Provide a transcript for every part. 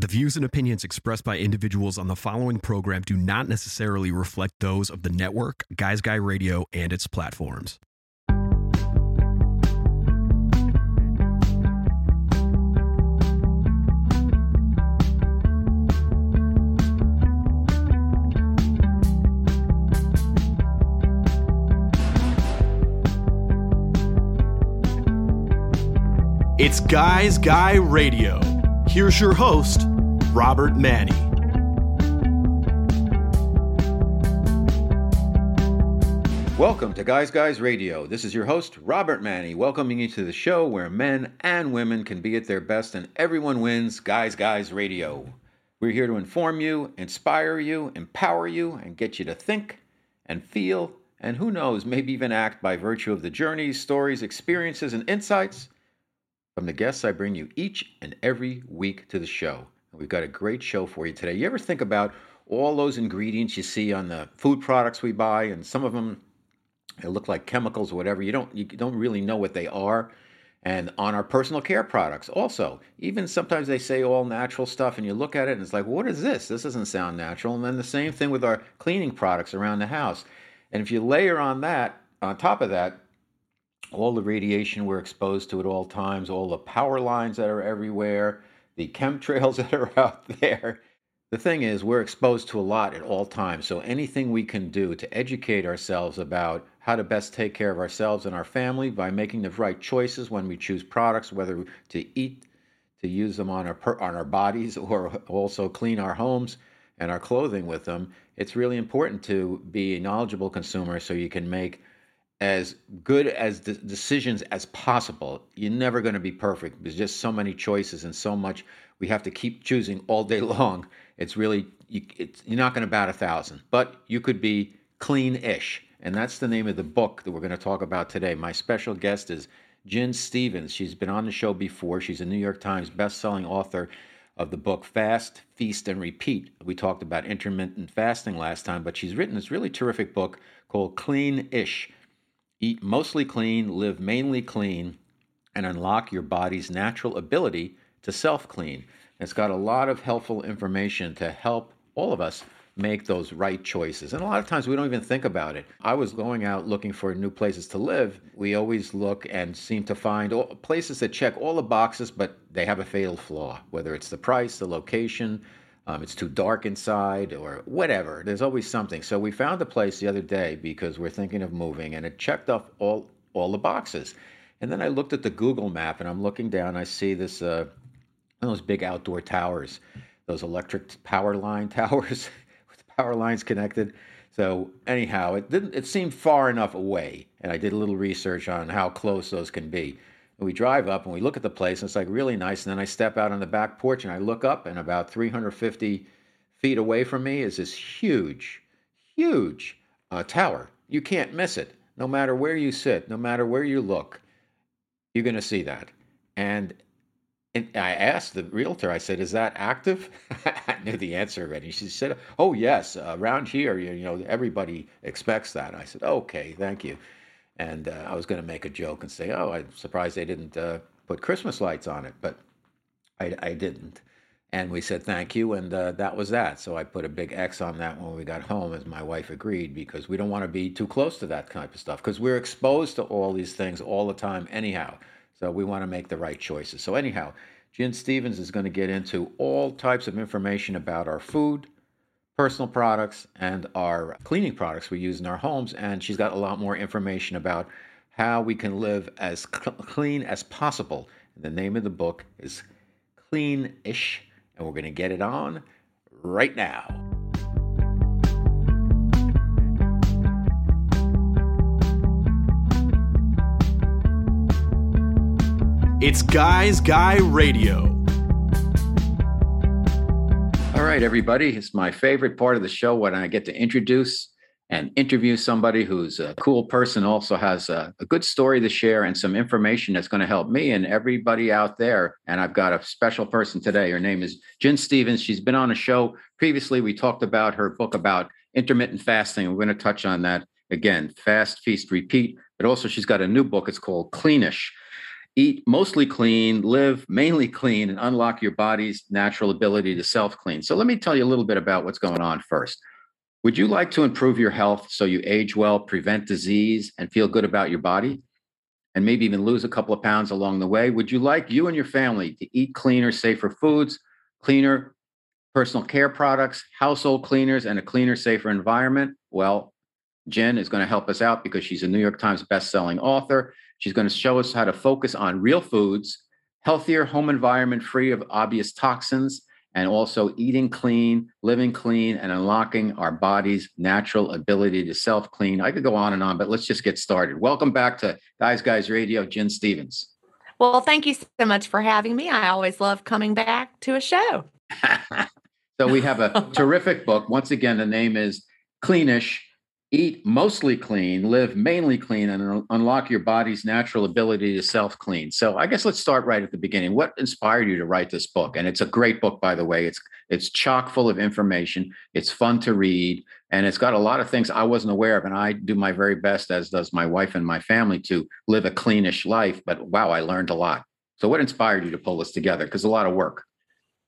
The views and opinions expressed by individuals on the following program do not necessarily reflect those of the network, Guys Guy Radio, and its platforms. It's Guys Guy Radio. Here's your host, Robert Manni. Welcome to Guys Guys Radio. This is your host, Robert Manni, welcoming you to the show where men and women can be at their best and everyone wins Guys Guys Radio. We're here to inform you, inspire you, empower you, and get you to think and feel, and who knows, maybe even act by virtue of the journeys, stories, experiences, and insights from the guests I bring you each and every week to the show. We've got a great show for you today. You ever think about all those ingredients you see on the food products we buy, and some of them they look like chemicals or whatever. You don't you don't really know what they are. And on our personal care products, also, even sometimes they say all natural stuff, and you look at it and it's like, what is this? This doesn't sound natural. And then the same thing with our cleaning products around the house. And if you layer on that, on top of that, all the radiation we're exposed to at all times, all the power lines that are everywhere, the chemtrails that are out there. The thing is, we're exposed to a lot at all times. So anything we can do to educate ourselves about how to best take care of ourselves and our family by making the right choices when we choose products, whether to eat, to use them on our on our bodies, or also clean our homes and our clothing with them. It's really important to be a knowledgeable consumer so you can make as good as the decisions as possible. You're never going to be perfect. There's just so many choices and so much we have to keep choosing all day long. It's really you, it's, you're not going to bat a thousand, but you could be clean-ish, and that's the name of the book that we're going to talk about today. My special guest is Gin Stephens. She's been on the show before. She's a New York Times best-selling author of the book Fast, Feast, and Repeat. We talked about intermittent fasting last time, but she's written this really terrific book called Clean-ish Eat mostly clean, live mainly clean, and unlock your body's natural ability to self clean. It's got a lot of helpful information to help all of us make those right choices. And a lot of times we don't even think about it. I was going out looking for new places to live. We always look and seem to find places that check all the boxes, but they have a fatal flaw, whether it's the price, the location, um, it's too dark inside or whatever. There's always something. So we found a place the other day because we're thinking of moving, and it checked off all all the boxes. And then I looked at the Google map, and I'm looking down. I see this uh, those big outdoor towers, those electric power line towers with power lines connected. So anyhow, it didn't. It seemed far enough away, and I did a little research on how close those can be. And we drive up and we look at the place, and it's like really nice. And then I step out on the back porch and I look up, and about 350 feet away from me is this huge, huge uh, tower. You can't miss it. No matter where you sit, no matter where you look, you're going to see that. And, and I asked the realtor, I said, Is that active? I knew the answer already. She said, Oh, yes. Uh, around here, you, you know, everybody expects that. I said, Okay, thank you. And uh, I was going to make a joke and say, "Oh, I'm surprised they didn't uh, put Christmas lights on it," but I, I didn't. And we said thank you, and uh, that was that. So I put a big X on that when we got home, as my wife agreed, because we don't want to be too close to that type of stuff, because we're exposed to all these things all the time, anyhow. So we want to make the right choices. So anyhow, Gin Stephens is going to get into all types of information about our food, personal products and our cleaning products we use in our homes. And she's got a lot more information about how we can live as cl- clean as possible. The name of the book is Clean Ish, and we're going to get it on right now. It's Guys Guy Radio. All right, everybody. It's my favorite part of the show when I get to introduce and interview somebody who's a cool person, also has a, a good story to share and some information that's going to help me and everybody out there. And I've got a special person today. Her name is Gin Stephens. She's been on a show previously. We talked about her book about intermittent fasting. We're going to touch on that again Fast, Feast, Repeat. But also, she's got a new book. It's called Cleanish eat mostly clean, live mainly clean, and unlock your body's natural ability to self clean. So, let me tell you a little bit about what's going on first. Would you like to improve your health so you age well, prevent disease, and feel good about your body? And maybe even lose a couple of pounds along the way? Would you like you and your family to eat cleaner, safer foods, cleaner personal care products, household cleaners, and a cleaner, safer environment? Well, Gin is going to help us out because she's a New York Times best-selling author. She's going to show us how to focus on real foods, healthier home environment free of obvious toxins, and also eating clean, living clean, and unlocking our body's natural ability to self clean. I could go on and on, but let's just get started. Welcome back to Guys Guys Radio, Gin Stephens. Well, thank you so much for having me. I always love coming back to a show. so, we have a terrific book. Once again, the name is Cleanish eat mostly clean, live mainly clean, and unlock your body's natural ability to self clean. So, I guess let's start right at the beginning. What inspired you to write this book? And it's a great book, by the way. It's it's chock full of information. It's fun to read, and it's got a lot of things I wasn't aware of. And I do my very best, as does my wife and my family, to live a cleanish life. But wow, I learned a lot. So, what inspired you to pull this together? Because a lot of work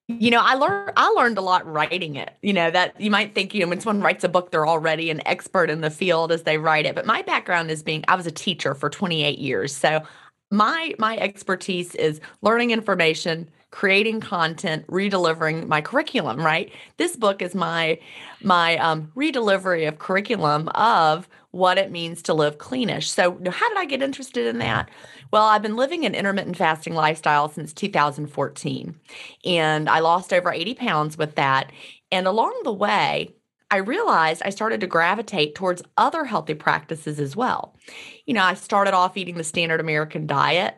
you know i learned i learned a lot writing it. You know that you might think you know when someone writes a book they're already an expert in the field as they write it but my background is being i was a teacher for 28 years so my my expertise is learning information creating content redelivering my curriculum right? This book is my my um, redelivery of curriculum of what it means to live cleanish so how did i get interested in that well, I've been living an intermittent fasting lifestyle since 2014, and I lost over 80 pounds with that. And along the way, I realized I started to gravitate towards other healthy practices as well. You know, I started off eating the standard American diet,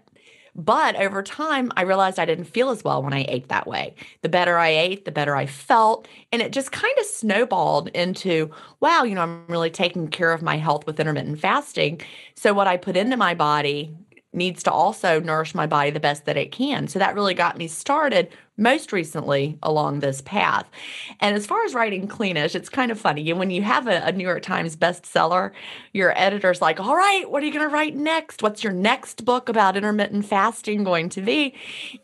but over time, I realized I didn't feel as well when I ate that way. The better I ate, the better I felt. And it just kind of snowballed into wow, you know, I'm really taking care of my health with intermittent fasting. So, what I put into my body needs to also nourish my body the best that it can. So that really got me started most recently along this path. And as far as writing cleanish, it's kind of funny. And When you have a, a New York Times bestseller, your editor's like, All right, what are you going to write next? What's your next book about intermittent fasting going to be?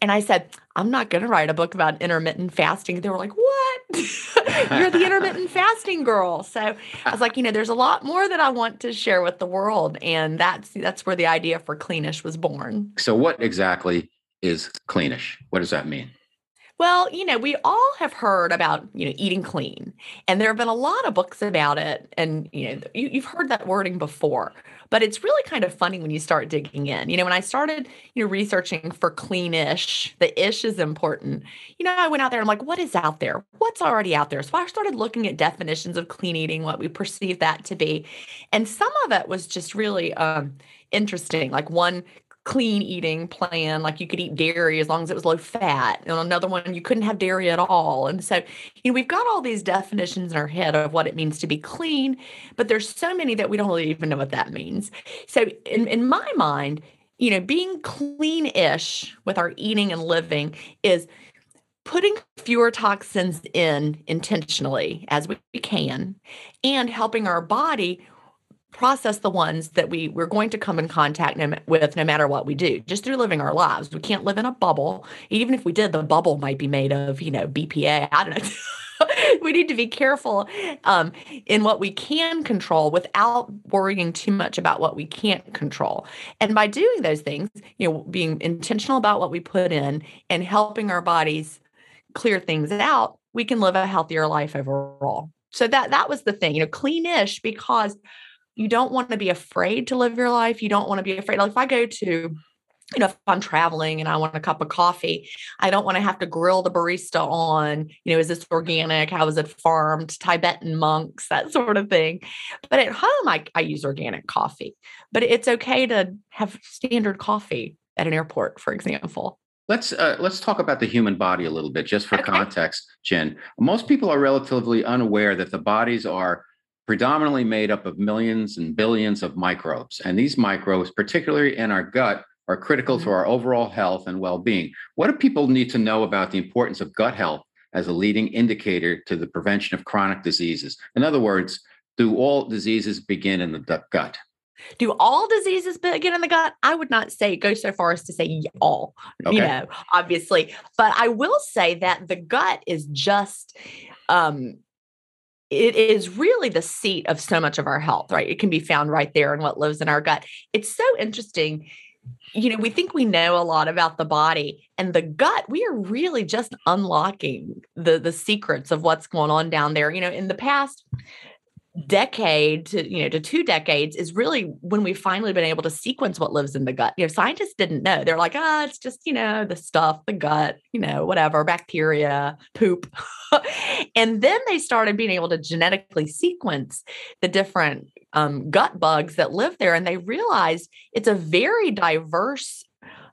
And I said, I'm not going to write a book about intermittent fasting. They were like, What? You're the intermittent fasting girl. So I was like, you know, there's a lot more that I want to share with the world. And that's that's where the idea for cleanish was born. So what exactly is cleanish? What does that mean? Well, you know, we all have heard about, you know, eating clean. And there have been a lot of books about it. And, you know, you, you've heard that wording before. But it's really kind of funny when you start digging in. You know, when I started, you know, researching for cleanish, the ish is important. You know, I went out there and I'm like, what is out there? What's already out there? So I started looking at definitions of clean eating, what we perceive that to be. And some of it was just really um interesting. Like one clean eating plan like you could eat dairy as long as it was low fat and another one you couldn't have dairy at all and so you know we've got all these definitions in our head of what it means to be clean but there's so many that we don't really even know what that means. So in, in my mind you know being clean-ish with our eating and living is putting fewer toxins in intentionally as we can and helping our body process the ones that we we're going to come in contact with no matter what we do. Just through living our lives. We can't live in a bubble. Even if we did the bubble might be made of you know bpa i don't know. We need to be careful um, in what we can control without worrying too much about what we can't control. And by doing those things you know being intentional about what we put in and helping our bodies clear things out we can live a healthier life overall. So that that was the thing you know cleanish because you don't want to be afraid to live your life. You don't want to be afraid. Like if I go to, you know, if I'm traveling and I want a cup of coffee, I don't want to have to grill the barista on, you know, is this organic? How is it farmed? Tibetan monks, that sort of thing. But at home, I, I use organic coffee. But it's okay to have standard coffee at an airport, for example. Let's uh, let's talk about the human body a little bit, just for okay. context, Gin. Most people are relatively unaware that the bodies are predominantly made up of millions and billions of microbes. And these microbes, particularly in our gut, are critical mm-hmm. to our overall health and well being. What do people need to know about the importance of gut health as a leading indicator to the prevention of chronic diseases? In other words, do all diseases begin in the gut? Do all diseases begin in the gut? I would not say go so far as to say all, okay. you know, obviously. But I will say that the gut is just um it is really the seat of so much of our health, right? It can be found right there in what lives in our gut. It's so interesting. You know, we think we know a lot about the body and the gut. We are really just unlocking the the secrets of what's going on down there. You know, in the past, decade to you know to two decades is really when we've finally been able to sequence what lives in the gut. You know scientists didn't know. They're like ah oh, it's just you know the stuff the gut you know whatever bacteria poop. And then they started being able to genetically sequence the different um, gut bugs that live there and they realized it's a very diverse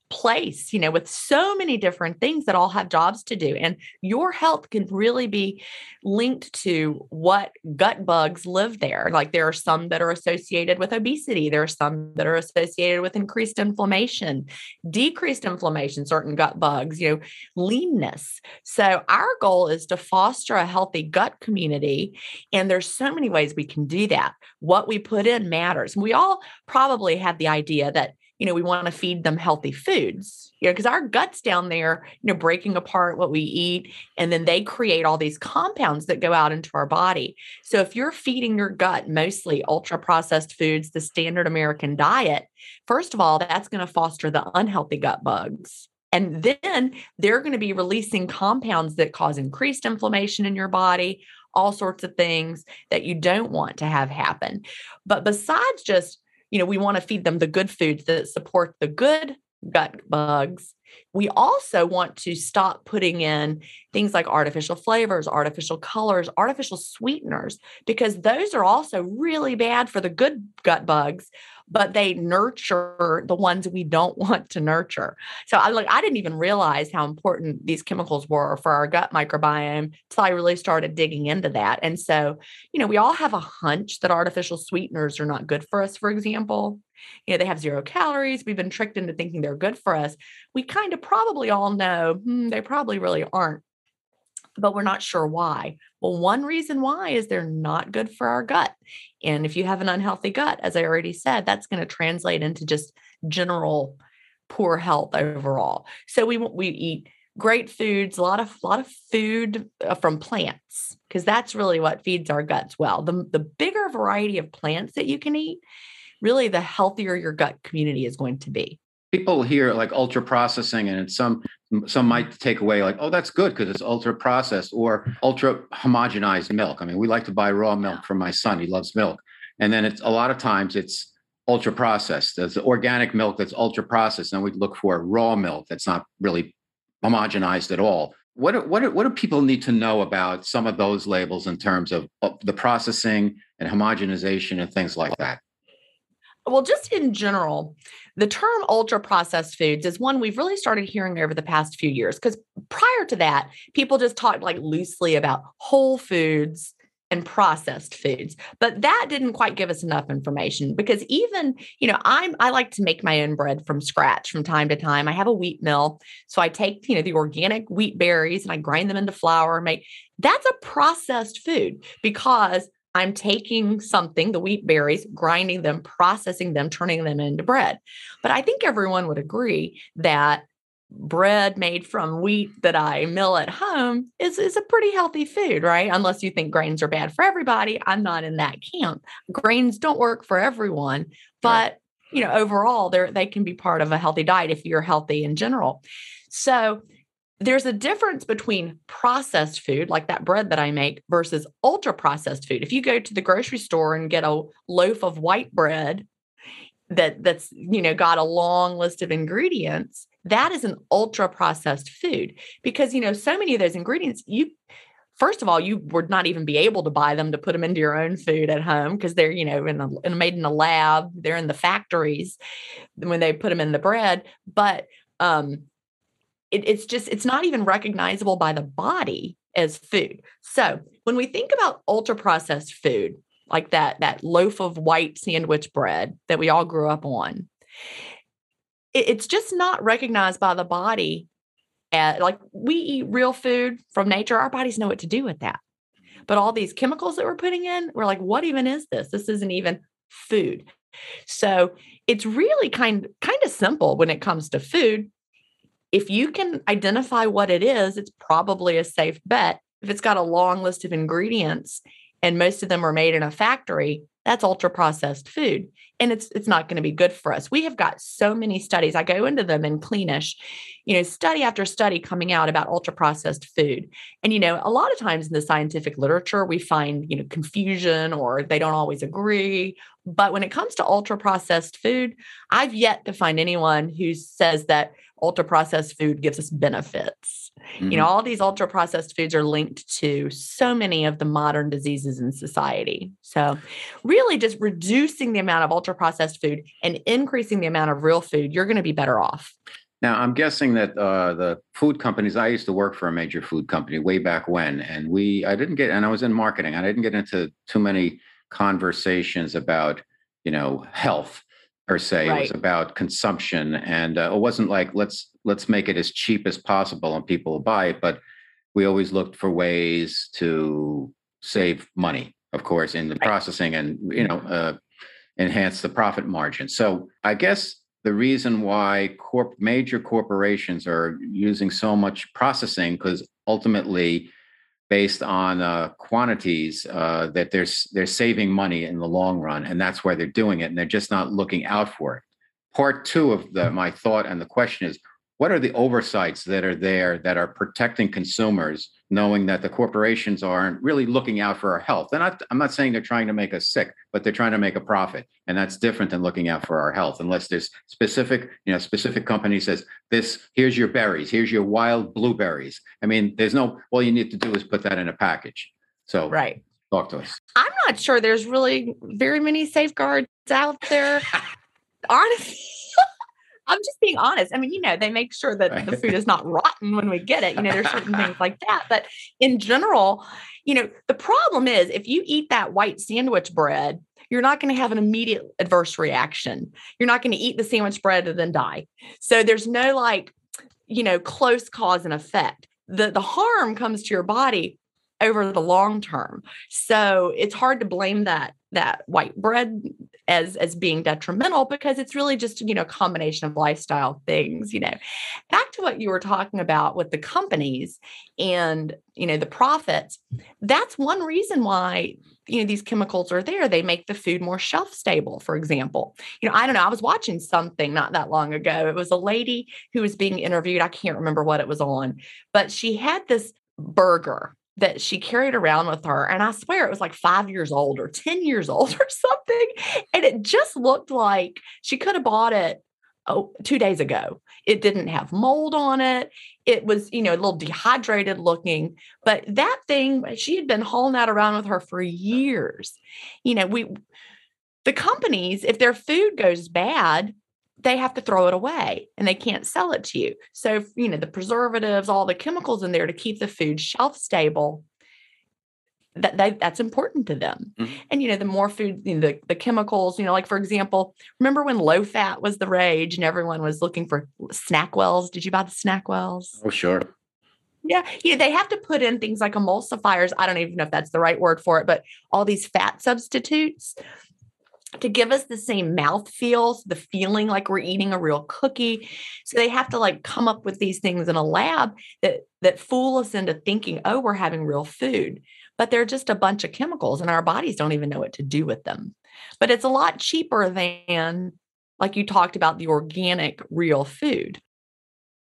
place, you know, with so many different things that all have jobs to do. And your health can really be linked to what gut bugs live there. Like there are some that are associated with obesity, there are some that are associated with increased inflammation, decreased inflammation, certain gut bugs, you know, leanness. So our goal is to foster a healthy gut community. And there's so many ways we can do that. What we put in matters. We all probably have the idea that you know, we want to feed them healthy foods, you know, because our guts down there, you know, breaking apart what we eat, and then they create all these compounds that go out into our body. So if you're feeding your gut mostly ultra processed foods, the standard American diet, first of all, that's going to foster the unhealthy gut bugs. And then they're going to be releasing compounds that cause increased inflammation in your body, all sorts of things that you don't want to have happen. But besides just you know, we want to feed them the good foods that support the good gut bugs. We also want to stop putting in things like artificial flavors, artificial colors, artificial sweeteners, because those are also really bad for the good gut bugs but they nurture the ones we don't want to nurture. So I like I didn't even realize how important these chemicals were for our gut microbiome until I really started digging into that. And so, you know, we all have a hunch that artificial sweeteners are not good for us, for example. You know, they have zero calories. We've been tricked into thinking they're good for us. We kind of probably all know hmm, they probably really aren't but we're not sure why. Well, one reason why is they're not good for our gut. And if you have an unhealthy gut, as I already said, that's going to translate into just general poor health overall. So we we eat great foods, a lot of lot of food uh, from plants because that's really what feeds our guts well. The the bigger variety of plants that you can eat, really the healthier your gut community is going to be people hear like ultra processing and it's some some might take away like oh that's good because it's ultra processed or ultra homogenized milk. I mean we like to buy raw milk from my son he loves milk. And then it's a lot of times it's ultra processed there's organic milk that's ultra processed and we look for raw milk that's not really homogenized at all. What what what do people need to know about some of those labels in terms of, of the processing and homogenization and things like that? Well, just in general, the term ultra processed foods is one we've really started hearing over the past few years because prior to that, people just talked like loosely about whole foods and processed foods but that didn't quite give us enough information because even you know i'm i like to make my own bread from scratch from time to time. I have a wheat mill so i take you know the organic wheat berries and i grind them into flour and make that's a processed food because I'm taking something, the wheat berries, grinding them, processing them, turning them into bread. But I think everyone would agree that bread made from wheat that I mill at home is, is a pretty healthy food, right? Unless you think grains are bad for everybody. I'm not in that camp. Grains don't work for everyone, but right. you know, overall, they they can be part of a healthy diet if you're healthy in general. So there's a difference between processed food like that bread that I make versus ultra processed food. If you go to the grocery store and get a loaf of white bread that that's you know got a long list of ingredients, that is an ultra processed food because you know so many of those ingredients you first of all you would not even be able to buy them to put them into your own food at home because they're you know in, a, made in a lab, they're in the factories when they put them in the bread, but um it, it's just it's not even recognizable by the body as food. So when we think about ultra processed food like that that loaf of white sandwich bread that we all grew up on it, it's just not recognized by the body at, like we eat real food from nature our bodies know what to do with that. But all these chemicals that we're putting in we're like what even is this? This isn't even food. So it's really kind kind of simple when it comes to food. If you can identify what it is, it's probably a safe bet. If it's got a long list of ingredients and most of them are made in a factory, that's ultra processed food and it's it's not going to be good for us. We have got so many studies. I go into them in Cleanish, you know, study after study coming out about ultra processed food. And you know, a lot of times in the scientific literature we find, you know, confusion or they don't always agree. But when it comes to ultra processed food, I've yet to find anyone who says that ultra processed food gives us benefits. Mm-hmm. You know, mm-hmm. all these ultra processed foods are linked to so many of the modern diseases in society. So, really, just reducing the amount of ultra processed food and increasing the amount of real food, you're going to be better off. Now, I'm guessing that uh, the food companies, I used to work for a major food company way back when, and we, I didn't get, and I was in marketing, I didn't get into too many conversations about, you know, health per se. Right. It was about consumption, and uh, it wasn't like let's let's make it as cheap as possible and people will buy it. But we always looked for ways to save money, of course, in the right. processing and you know uh, enhance the profit margin. So I guess the reason why corp major corporations are using so much processing because ultimately based on uh, quantities uh, that they're they're saving money in the long run, and that's why they're doing it, and they're just not looking out for it. Part two of the, my thought and the question is: what are the oversights that are there that are protecting consumers knowing that the corporations aren't really looking out for our health. They're not i'm not saying they're trying to make us sick but they're trying to make a profit. And that's different than looking out for our health unless there's specific you know specific company says this here's your berries here's your wild blueberries. I mean there's no all you need to do is put that in a package. So right. talk to us. I'm not sure there's really very many safeguards out there. Honestly I'm just being honest. I mean, you know, they make sure that the food is not rotten when we get it. You know, there's certain things like that. But in general, you know, the problem is if you eat that white sandwich bread, you're not going to have an immediate adverse reaction. You're not going to eat the sandwich bread and then die. So there's no like, you know, close cause and effect. The the harm comes to your body over the long term. So it's hard to blame that that white bread as as being detrimental because it's really just you know a combination of lifestyle things you know. Back to what you were talking about with the companies and you know the profits that's one reason why you know these chemicals are there. They make the food more shelf stable for example. You know i don't know i was watching something not that long ago. It was a lady who was being interviewed. I can't remember what it was on but she had this burger that she carried around with her. And I swear it was like five years old or 10 years old or something. And it just looked like she could have bought it oh, two days ago. It didn't have mold on it. It was, you know, a little dehydrated looking, but that thing, she had been hauling that around with her for years. You know, we, the companies, if their food goes bad, they have to throw it away and they can't sell it to you. So, you know, the preservatives, all the chemicals in there to keep the food shelf stable, that they, that's important to them. Mm-hmm. And, you know, the more food, you know, the, the chemicals, you know, like for example, remember when low fat was the rage and everyone was looking for SnackWell's? Did you buy the SnackWell's? Oh, sure. Yeah, yeah, they have to put in things like emulsifiers. I don't even know if that's the right word for it, but all these fat substitutes to give us the same mouth feels, the feeling like we're eating a real cookie. So they have to like come up with these things in a lab that that fool us into thinking, oh, we're having real food. But they're just a bunch of chemicals and our bodies don't even know what to do with them. But it's a lot cheaper than like you talked about the organic real food.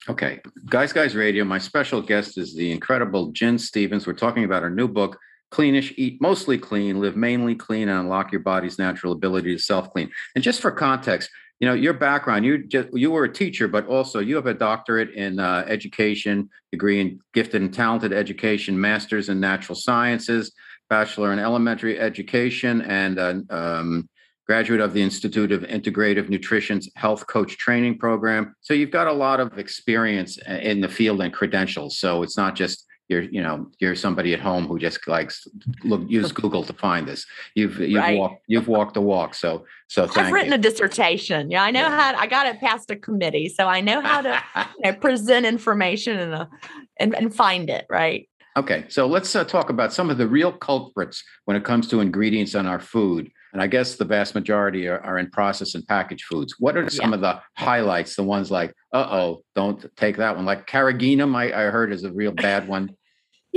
Okay. Guys Guys Radio, my special guest is the incredible Gin Stephens. We're talking about her new book, cleanish, eat mostly clean, live mainly clean, and unlock your body's natural ability to self clean. And just for context, you know your background. You just you were a teacher, but also you have a doctorate in uh, education, degree in gifted and talented education, master's in natural sciences, bachelor in elementary education, and uh, um, graduate of the Institute of Integrative Nutrition's Health Coach Training Program. So you've got a lot of experience uh, in the field and credentials. So it's not just you're you know you're somebody at home who just likes look use Google to find this. You've you've right. walked you've walked the walk. So so thank you. I've written you. a dissertation. Yeah, I know yeah. how I got it past a committee, so I know how to you know, present information and, a, and and find it right. Okay, so let's uh, talk about some of the real culprits when it comes to ingredients on our food And I guess the vast majority are, are in processed and packaged foods. What are some yeah. of the highlights? The ones like, uh oh, don't take that one. Like carrageenan, I, I heard is a real bad one.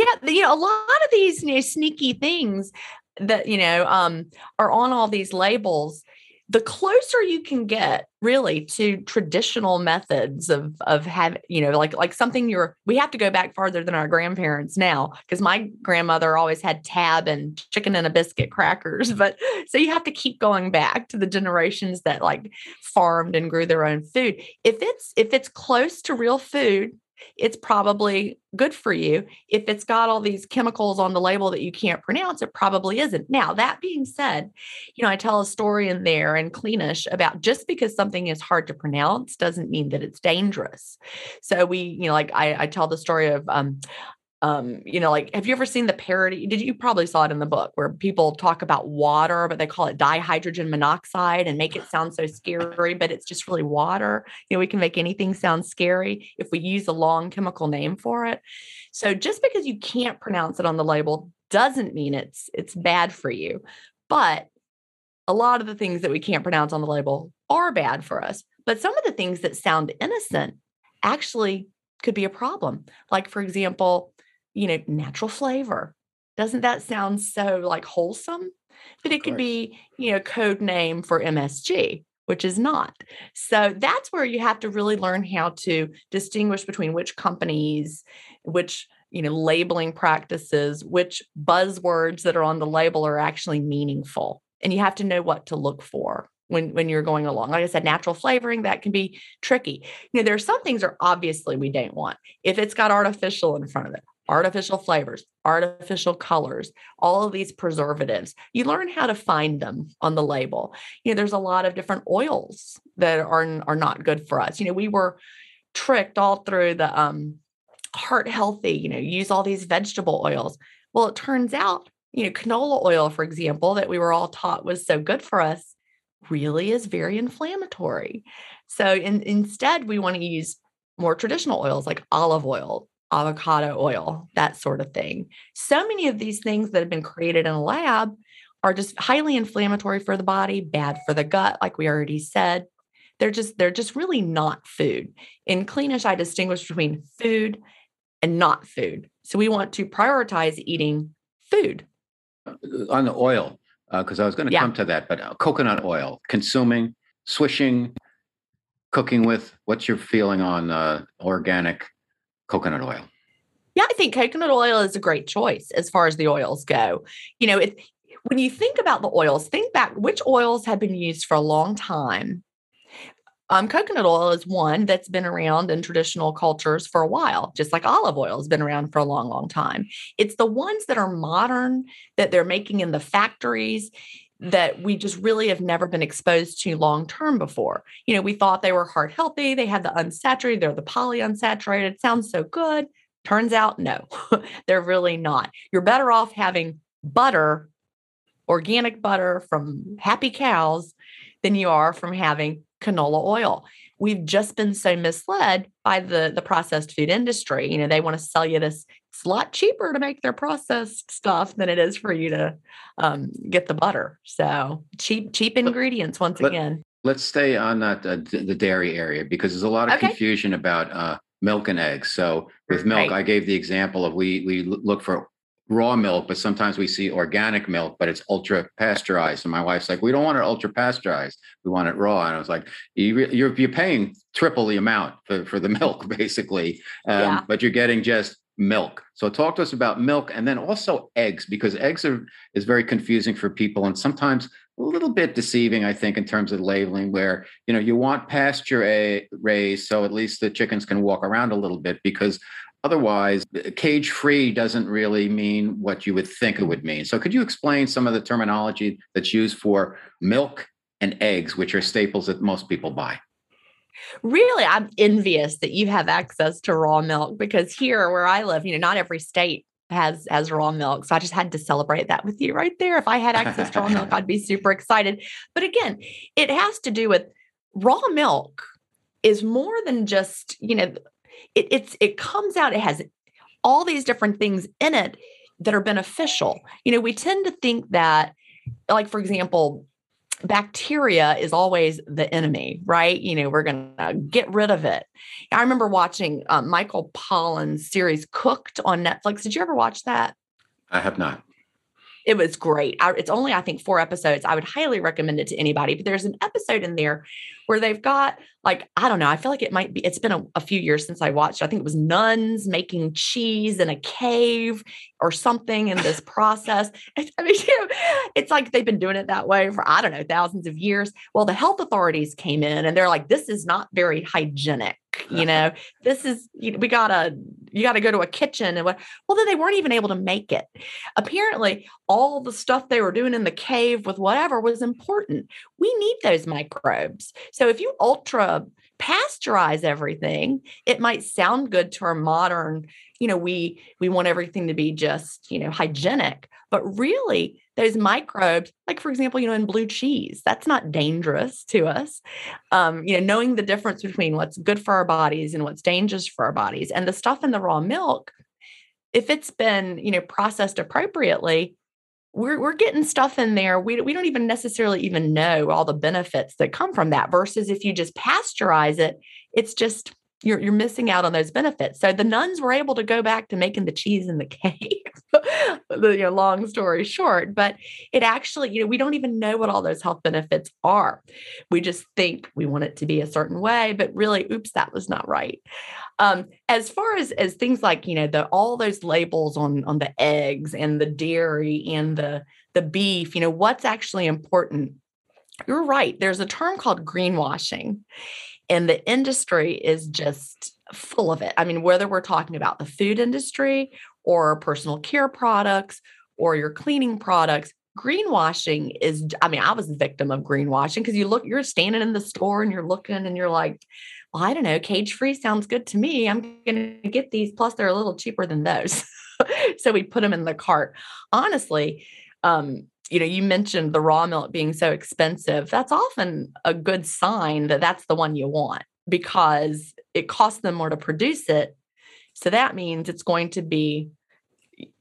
Yeah, you know, a lot of these you know, sneaky things that you know um, are on all these labels the closer you can get really to traditional methods of of have you know like like something you're we have to go back farther than our grandparents now because my grandmother always had tab and Chicken in a Biskit crackers but so you have to keep going back to the generations that like farmed and grew their own food. If it's if it's close to real food it's probably good for you. If it's got all these chemicals on the label that you can't pronounce, it probably isn't. Now, that being said, you know, I tell a story in there in Cleanish about just because something is hard to pronounce doesn't mean that it's dangerous. So we, you know, like I, I tell the story of um, um, you know, like, have you ever seen the parody? Did you probably saw it in the book where people talk about water, but they call it dihydrogen monoxide and make it sound so scary, but it's just really water. You know, we can make anything sound scary if we use a long chemical name for it. So just because you can't pronounce it on the label doesn't mean it's it's bad for you. But a lot of the things that we can't pronounce on the label are bad for us. But some of the things that sound innocent actually could be a problem. Like, for example, you know, natural flavor. Doesn't that sound so like wholesome? But it could be, you know, code name for MSG, which is not. So that's where you have to really learn how to distinguish between which companies, which you know labeling practices which buzzwords that are on the label are actually meaningful and you have to know what to look for when when you're going along like i said natural flavoring that can be tricky you know there are some things are obviously we don't want if it's got artificial in front of it artificial flavors, artificial colors, all of these preservatives. You learn how to find them on the label. You know, there's a lot of different oils that are, are not good for us. You know, we were tricked all through the um, heart healthy, you know, use all these vegetable oils. Well, it turns out, you know, canola oil, for example, that we were all taught was so good for us, really is very inflammatory. So in, instead, we want to use more traditional oils like olive oil, avocado oil, that sort of thing. So many of these things that have been created in a lab are just highly inflammatory for the body, bad for the gut, like we already said. They're just they're just really not food. In Cleanish, I distinguish between food and not food. So we want to prioritize eating food. Uh, on the oil, because uh, I was going to yeah. come to that, but uh, coconut oil, consuming, swishing, cooking with. What's your feeling on uh, organic coconut oil? Yeah, I think coconut oil is a great choice as far as the oils go. You know, it, when you think about the oils, think back which oils have been used for a long time. Um, coconut oil is one that's been around in traditional cultures for a while, just like olive oil has been around for a long, long time. It's the ones that are modern that they're making in the factories that we just really have never been exposed to long term before. You know, we thought they were heart healthy, they had the unsaturated, they're the polyunsaturated. Sounds so good. Turns out, no, they're really not. You're better off having butter, organic butter from happy cows, than you are from having canola oil. We've just been so misled by the, the processed food industry. You know, they want to sell you this it's a lot cheaper to make their processed stuff than it is for you to um, get the butter. So cheap, cheap ingredients once Let, again. Let's stay on that uh, the dairy area because there's a lot of okay. confusion about uh, milk and eggs. So with milk, right. I gave the example of we we look for raw milk, but sometimes we see organic milk, but it's ultra pasteurized. And my wife's like, we don't want it ultra pasteurized. We want it raw. And I was like, you, are you're, you're paying triple the amount for, for the milk, basically. Um, yeah. But you're getting just milk. So talk to us about milk and then also eggs because eggs are is very confusing for people and sometimes a little bit deceiving I think in terms of labeling where you know you want pasture raised so at least the chickens can walk around a little bit because otherwise uh, cage free doesn't really mean what you would think it would mean. So could you explain some of the terminology that's used for milk and eggs which are staples that most people buy? Really i'm envious that you have access to raw milk because here where i live you know not every state has has raw milk so i just had to celebrate that with you right there. If i had access to raw milk i'd be super excited. But again it has to do with raw milk is more than just you know it, it's it comes out it has all these different things in it that are beneficial. You know we tend to think that like for example, bacteria is always the enemy, right? You know, we're going to get rid of it. I remember watching uh, Michael Pollan's series Cooked on Netflix. Did you ever watch that? I have not. It was great. I, it's only, I think, four episodes. I would highly recommend it to anybody. But there's an episode in there where they've got like I don't know. I feel like it might be. It's been a, a, few years since I watched. I think it was nuns making cheese in a cave or something in this process. I mean, you know, it's like they've been doing it that way for I don't know thousands of years. Well, the health authorities came in and they're like, "This is not very hygienic." You know, this is you know, we gotta you gotta go to a kitchen and what. Well, then they weren't even able to make it. Apparently, all the stuff they were doing in the cave with whatever was important. We need those microbes. So if you ultra pasteurize everything, it might sound good to our modern, you know, we we want everything to be just, you know, hygienic, but really those microbes, like for example, you know, in blue cheese, that's not dangerous to us. Um, you know, knowing the difference between what's good for our bodies and what's dangerous for our bodies, and the stuff in the raw milk, if it's been, you know, processed appropriately, we're we're getting stuff in there. We we don't even necessarily even know all the benefits that come from that. Versus if you just pasteurize it, it's just you're you're missing out on those benefits. So the nuns were able to go back to making the cheese in the cave. you know, long story short, but it actually, you know, we don't even know what all those health benefits are. We just think we want it to be a certain way, but really, oops, that was not right. Um, as far as as things like, you know, the all those labels on on the eggs and the dairy and the the beef, you know, what's actually important you're right. There's a term called greenwashing. And the industry is just full of it. I mean, whether we're talking about the food industry or personal care products or your cleaning products, greenwashing is, I mean, I was a victim of greenwashing because you look, you're standing in the store and you're looking and you're like, well, I don't know, cage free sounds good to me. I'm going to get these. Plus, they're a little cheaper than those. so we put them in the cart. Honestly, um, you know, you mentioned the raw milk being so expensive. That's often a good sign that that's the one you want because it costs them more to produce it. So that means it's going to be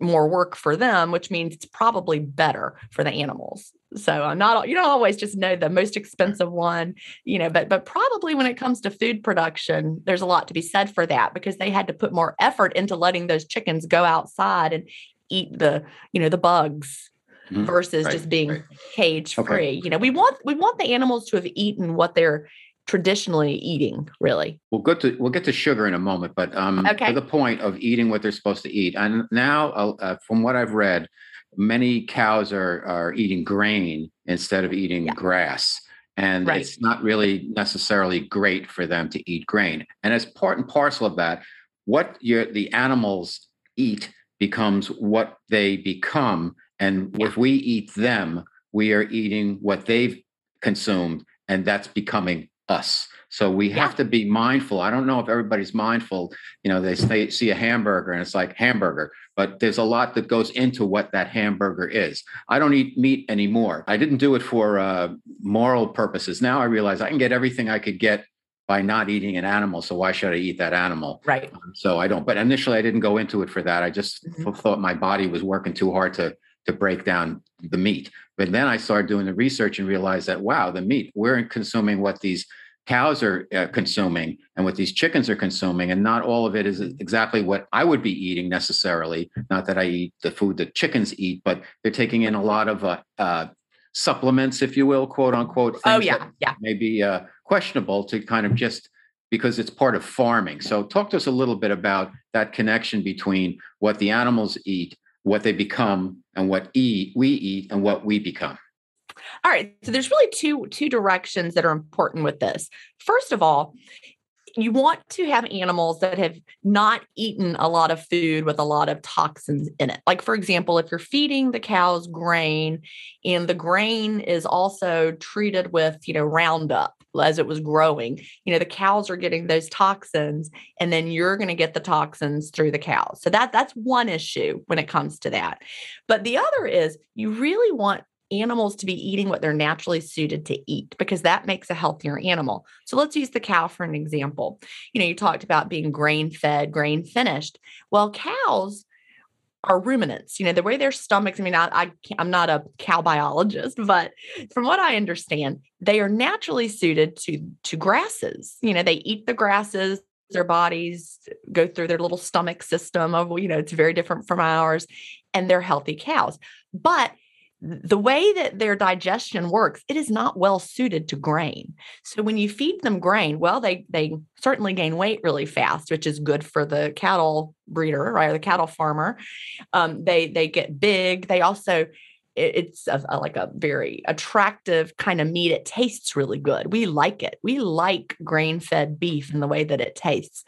more work for them, which means it's probably better for the animals. So I'm not you don't always just know the most expensive one, you know, but but probably when it comes to food production, there's a lot to be said for that because they had to put more effort into letting those chickens go outside and eat the, you know, the bugs mm-hmm. versus right, just being right. cage free. Okay. You know, we want we want the animals to have eaten what they're traditionally eating really we'll get to we'll get to sugar in a moment but um okay. to the point of eating what they're supposed to eat and now uh, from what i've read many cows are are eating grain instead of eating yeah. grass and right. it's not really necessarily great for them to eat grain and as part and parcel of that what your the animals eat becomes what they become and if we eat them, we are eating what they've consumed, and that's becoming us. So we have to be mindful. I don't know if everybody's mindful. You know, they say, see a hamburger and it's like hamburger, but there's a lot that goes into what that hamburger is. I don't eat meat anymore. I didn't do it for uh, moral purposes. Now I realize I can get everything I could get by not eating an animal. So why should I eat that animal? Right. Um, so I don't. But initially, I didn't go into it for that. I just mm-hmm. thought my body was working too hard to to break down the meat. But then I started doing the research and realized that wow, the meat we're consuming what these cows are uh, consuming and what these chickens are consuming, and not all of it is exactly what I would be eating necessarily. Not that I eat the food that chickens eat, but they're taking in a lot of uh, uh, supplements, if you will, quote unquote. oh yeah, yeah. Maybe uh, questionable to kind of just because it's part of farming. So talk to us a little bit about that connection between what the animals eat what they become and what eat we eat and what we become all right so there's really two two directions that are important with this first of all you want to have animals that have not eaten a lot of food with a lot of toxins in it. Like, for example, if you're feeding the cows grain and the grain is also treated with, you know, Roundup as it was growing, you know, the cows are getting those toxins and then you're going to get the toxins through the cows. So that that's one issue when it comes to that. But the other is you really want animals to be eating what they're naturally suited to eat because that makes a healthier animal. So let's use the cow for an example. You know, you talked about being grain fed, grain finished. Well, cows are ruminants. You know, the way their stomachs, I mean, I, I I'm not a cow biologist, but from what I understand, they are naturally suited to to grasses. You know, they eat the grasses, their bodies go through their little stomach system of, you know, it's very different from ours, and they're healthy cows. But the way that their digestion works it is not well suited to grain. So when you feed them grain well they they certainly gain weight really fast which is good for the cattle breeder right or the cattle farmer. Um, they they get big. They also it, it's a, a, like a very attractive kind of meat. It tastes really good. We like it. We like grain fed beef in the way that it tastes.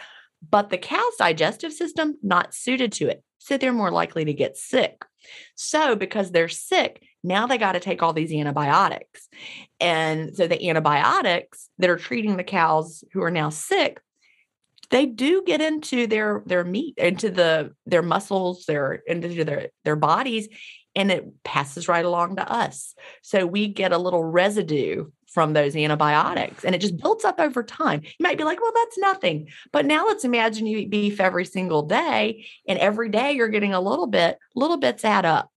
But the cow's digestive system not suited to it. So they're more likely to get sick so, because they're sick, now they got to take all these antibiotics. And so, the antibiotics that are treating the cows who are now sick, they do get into their their meat, into the their muscles, their into their their bodies, and it passes right along to us. So we get a little residue from those antibiotics and it just builds up over time. You might be like, well, that's nothing. But now let's imagine you eat beef every single day and every day you're getting a little bit, little bits add up.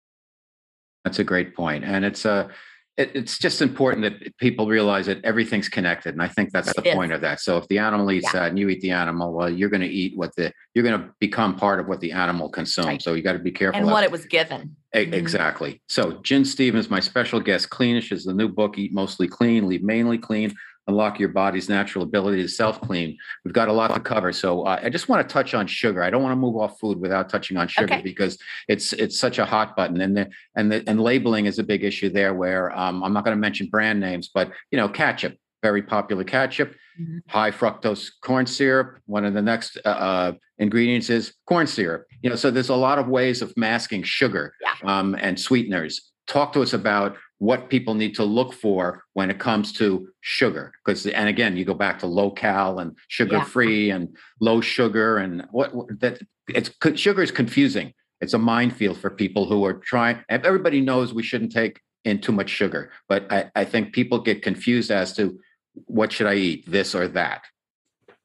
That's a great point. And it's a, it, it's just important that people realize that everything's connected, and I think that's the point of that. So if the animal eats yeah. that and you eat the animal, well, you're going to eat what the you're going to become part of what the animal consumes. Right. So you got to be careful and what it was given. A- mm-hmm. Exactly. So Gin Stephens, my special guest, Cleanish is the new book. Eat mostly clean, leave mainly clean unlock your body's natural ability to self clean. We've got a lot to cover, so uh, I just want to touch on sugar. I don't want to move off food without touching on sugar okay. because it's it's such a hot button, and the, and the, and labeling is a big issue there. Where um, I'm not going to mention brand names, but you know, ketchup, very popular ketchup, mm-hmm. high fructose corn syrup. One of the next uh, uh, ingredients is corn syrup. You know, so there's a lot of ways of masking sugar yeah. um, and sweeteners. Talk to us about what people need to look for when it comes to sugar. Because and again you go back to low cal and sugar free yeah. and low sugar and what, what that it's sugar is confusing. It's a minefield for people who are trying everybody knows we shouldn't take in too much sugar but I, I think people get confused as to what should i eat this or that.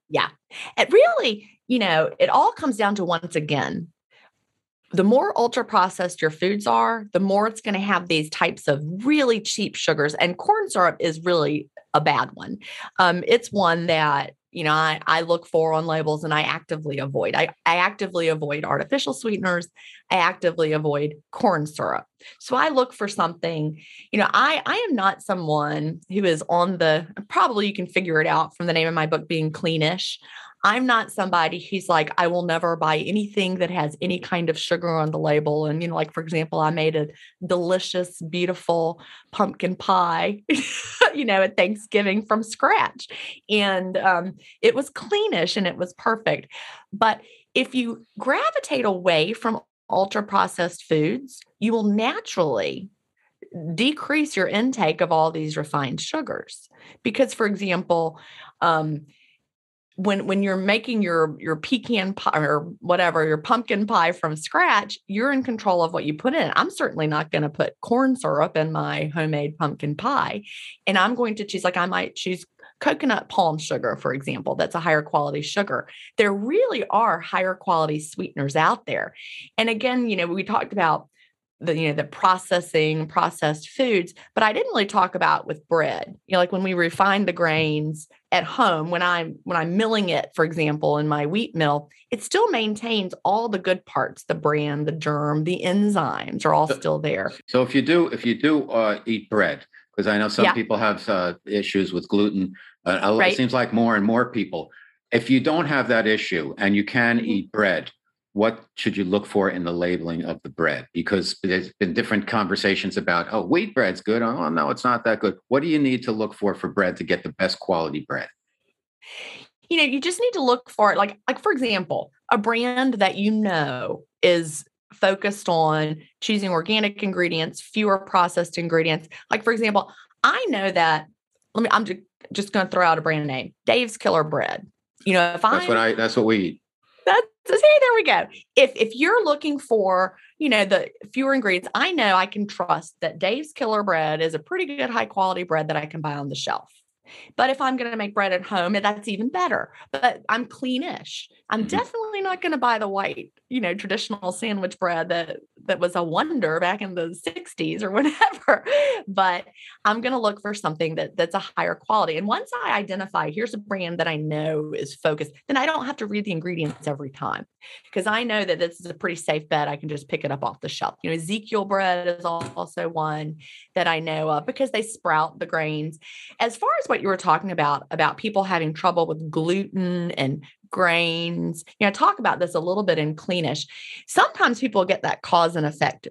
Yeah. It really you know it all comes down to once again the more ultra processed your foods are, the more it's going to have these types of really cheap sugars. And corn syrup is really a bad one. Um, it's one that you know I, I look for on labels and I actively avoid. I, I actively avoid artificial sweeteners. I actively avoid corn syrup. So I look for something. You know, I I am not someone who is on the. Probably you can figure it out from the name of my book being cleanish. I'm not somebody who's like, I will never buy anything that has any kind of sugar on the label. And, you know, like, for example, I made a delicious, beautiful pumpkin pie, you know, at Thanksgiving from scratch. And um, it was cleanish and it was perfect. But if you gravitate away from ultra processed foods, you will naturally decrease your intake of all these refined sugars. Because, for example, um, when when you're making your your pecan pie or whatever your pumpkin pie from scratch you're in control of what you put in. I'm certainly not going to put corn syrup in my homemade pumpkin pie. And i'm going to choose like i might choose coconut palm sugar for example that's a higher quality sugar. There really are higher quality sweeteners out there. And again you know we talked about the you know the processing processed foods but i didn't really talk about with bread you know like when we refine the grains at home when i'm when i'm milling it for example in my wheat mill it still maintains all the good parts the bran the germ the enzymes are all so, still there so if you do if you do uh, eat bread because i know some yeah. people have uh, issues with gluten uh, right. it seems like more and more people if you don't have that issue and you can mm-hmm. eat bread what should you look for in the labeling of the bread? Because there's been different conversations about, oh, wheat bread's good. Oh, no, it's not that good. What do you need to look for for bread to get the best quality bread? You know, you just need to look for it. Like, like for example, a brand that you know is focused on choosing organic ingredients, fewer processed ingredients. Like, for example, I know that. Let me. I'm just, just going to throw out a brand name, Dave's Killer Bread. You know, if I that's what I that's what we eat. So hey, there we go. If if you're looking for, you know, the fewer ingredients, I know I can trust that Dave's Killer Bread is a pretty good high quality bread that I can buy on the shelf. But if I'm going to make bread at home, that's even better. But I'm cleanish. I'm mm-hmm. definitely not going to buy the white, you know, traditional sandwich bread that that was a wonder back in the 60s or whatever. But I'm going to look for something that that's a higher quality. And once I identify here's a brand that I know is focused, then I don't have to read the ingredients every time because I know that this is a pretty safe bet. I can just pick it up off the shelf. You know, Ezekiel bread is also one that I know of because they sprout the grains. As far as what you were talking about, about people having trouble with gluten and grains, you know, talk about this a little bit in cleanish. Sometimes people get that cause and effect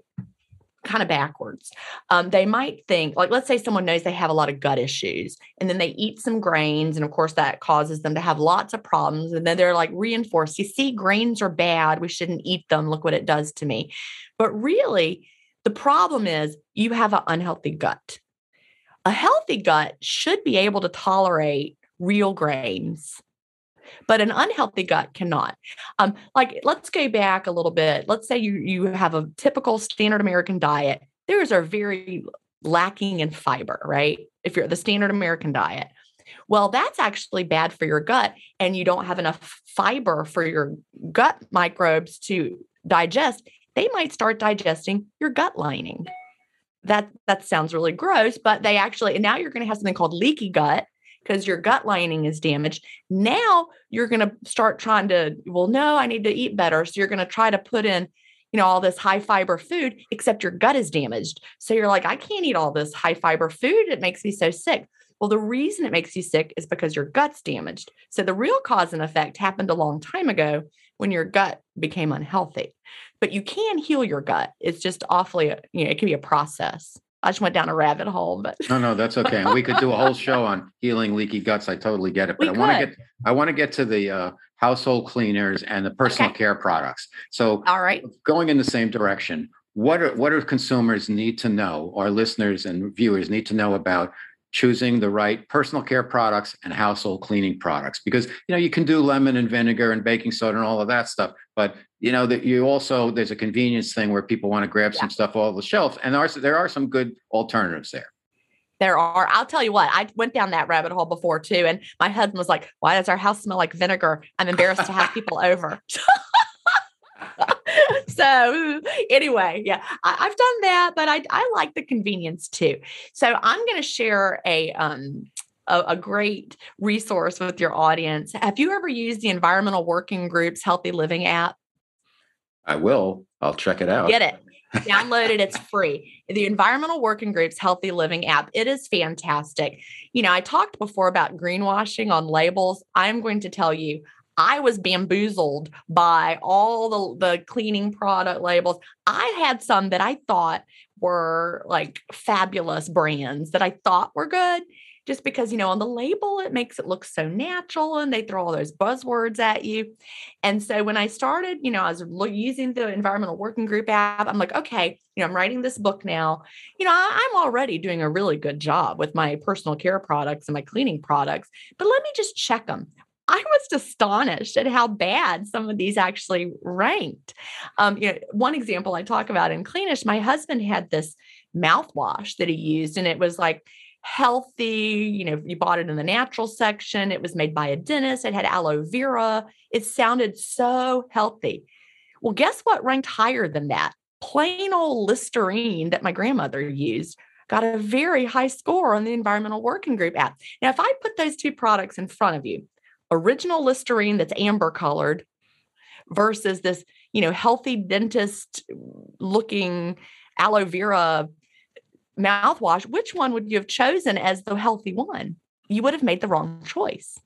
kind of backwards. Um, they might think, like, let's say someone knows they have a lot of gut issues, and then they eat some grains, and of course, that causes them to have lots of problems. And then they're like reinforced, you see, grains are bad. We shouldn't eat them. Look what it does to me. But really, the problem is you have an unhealthy gut. A healthy gut should be able to tolerate real grains, but an unhealthy gut cannot. Um, like, let's go back a little bit. Let's say you you have a typical standard American diet. Theirs are very lacking in fiber, right? If you're the standard American diet. Well, that's actually bad for your gut, and you don't have enough fiber for your gut microbes to digest. They might start digesting your gut lining that that sounds really gross but they actually and now you're going to have something called leaky gut because your gut lining is damaged. Now you're going to start trying to well no i need to eat better. So you're going to try to put in you know all this high fiber food except your gut is damaged. So you're like i can't eat all this high fiber food. It makes me so sick. Well the reason it makes you sick is because your gut's damaged. So the real cause and effect happened a long time ago when your gut became unhealthy. But you can heal your gut. It's just awfully, you know, it can be a process. I just went down a rabbit hole, but no, no, that's okay. And we could do a whole show on healing leaky guts. I totally get it. But we I want to get, I want to get to the uh, household cleaners and the personal okay. care products. So, all right, going in the same direction. What are what do consumers need to know, or listeners and viewers need to know about choosing the right personal care products and household cleaning products. Because you know you can do lemon and vinegar and baking soda and all of that stuff but you know that you also there's a convenience thing where people want to grab yeah. some stuff off the shelf and there are, there are some good alternatives there. There are. I'll tell you what i went down that rabbit hole before too and my husband was like why does our house smell like vinegar? I'm embarrassed to have people over so anyway, yeah, I, have done that, but I, I like the convenience too. So I'm going to share a um a, a, great resource with your audience. Have you ever used the Environmental Working Group's Healthy Living app? I will. I'll check it out. Get it. Download it. It's free. The Environmental Working Group's Healthy Living app. It is fantastic. You know, I talked before about greenwashing on labels. I'm going to tell you, I was bamboozled by all the, the cleaning product labels. I had some that I thought were like fabulous brands that I thought were good just because you know on the label it makes it look so natural and they throw all those buzzwords at you. And so when i started you know i was using the environmental working group app i'm like okay you know i'm writing this book now. You know i'm already doing a really good job with my personal care products and my cleaning products but let me just check them I was astonished at how bad some of these actually ranked. Um, you know, one example I talk about in Cleanish, my husband had this mouthwash that he used, and it was like healthy. You know, you bought it in the natural section. It was made by a dentist. It had aloe vera. It sounded so healthy. Well, guess what ranked higher than that? Plain old Listerine that my grandmother used got a very high score on the Environmental Working Group app. Now, if I put those two products in front of you, original Listerine that's amber colored versus this, you know, healthy dentist looking aloe vera mouthwash, which one would you have chosen as the healthy one? You would have made the wrong choice.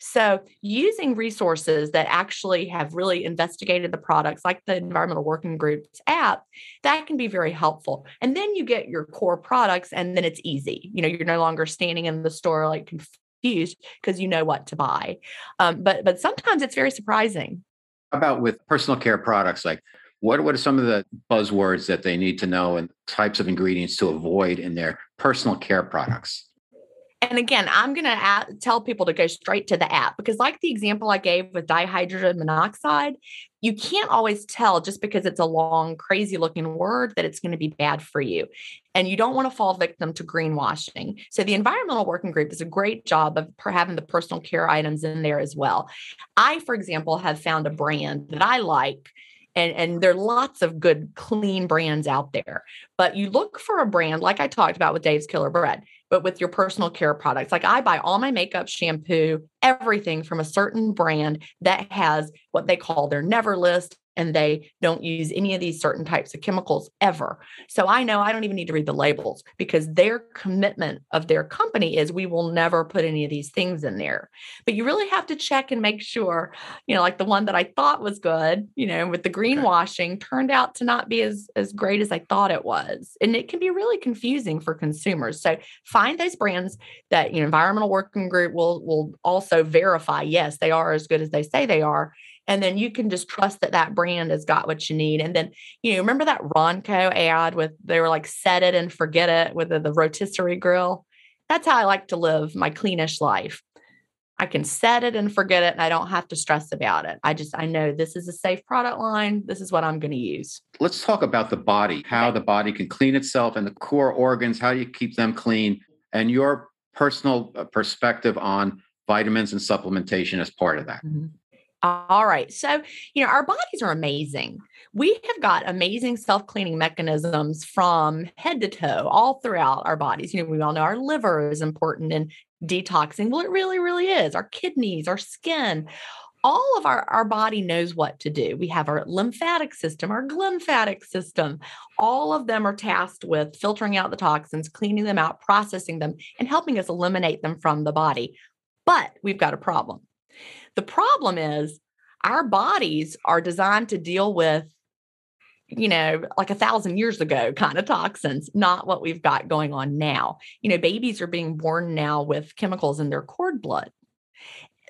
So, using resources that actually have really investigated the products, like the Environmental Working Groups app, that can be very helpful. And then you get your core products, and then it's easy. You know, you're no longer standing in the store like confused because you know what to buy. Um, but but sometimes it's very surprising. How about with personal care products? Like what what are some of the buzzwords that they need to know and types of ingredients to avoid in their personal care products? And again, I'm going to tell people to go straight to the app because, like the example I gave with dihydrogen monoxide, you can't always tell just because it's a long, crazy looking word that it's going to be bad for you. And you don't want to fall victim to greenwashing. So, the Environmental Working Group does a great job of having the personal care items in there as well. I, for example, have found a brand that I like and and there are lots of good clean brands out there but you look for a brand like i talked about with dave's killer bread but with your personal care products. Like I buy all my makeup, shampoo, everything from a certain brand that has what they call their never list and they don't use any of these certain types of chemicals ever. So I know I don't even need to read the labels because their commitment of their company is we will never put any of these things in there. But you really have to check and make sure, you know, like the one that I thought was good, you know, with the greenwashing okay. turned out to not be as as great as I thought it was. And it can be really confusing for consumers. So find those brands that, you know, environmental working group will will also verify yes, they are as good as they say they are and then you can just trust that that brand has got what you need. And then you know remember that ronco ad with they were like set it and forget it with the, the rotisserie grill? That's how i like to live my cleanish life. I can set it and forget it and i don't have to stress about it. I just i know this is a safe product line. This is what i'm going to use. Let's talk about the body how okay. the body can clean itself and the core organs how you keep them clean and your personal uh, perspective on vitamins and supplementation as part of that. Mm-hmm. All right. So, you know, our bodies are amazing. We have got amazing self cleaning mechanisms from head to toe all throughout our bodies. You know, we all know our liver is important in detoxing. Well, it really, really is. Our kidneys, our skin, all of our, our body knows what to do. We have our lymphatic system, our glymphatic system. All of them are tasked with filtering out the toxins, cleaning them out, processing them, and helping us eliminate them from the body. But we've got a problem the problem is our bodies are designed to deal with, you know, like a thousand years ago kind of toxins, not what we've got going on now. You know, babies are being born now with chemicals in their cord blood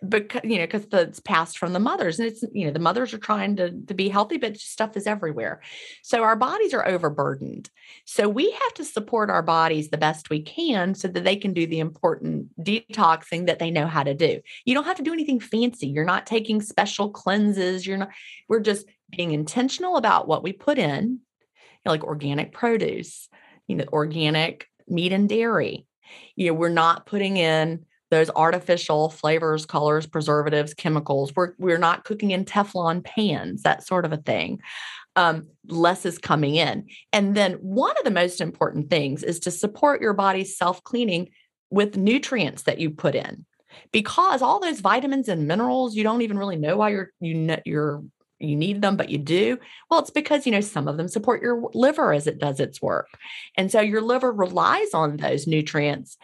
because you know because it's passed from the mothers and it's you know the mothers are trying to, to be healthy but stuff is everywhere. So our bodies are overburdened. So we have to support our bodies the best we can so that they can do the important detoxing that they know how to do. You don't have to do anything fancy. You're not taking special cleanses. You're not we're just being intentional about what we put in you know, like organic produce you know organic meat and dairy. You know we're not putting in those artificial flavors, colors, preservatives, chemicals. We're we're not cooking in Teflon pans, that sort of a thing. Um, less is coming in. And then one of the most important things is to support your body's self-cleaning with nutrients that you put in. Because all those vitamins and minerals, you don't even really know why you're you you're you need them, but you do. Well, it's because, you know, some of them support your liver as it does its work. And so your liver relies on those nutrients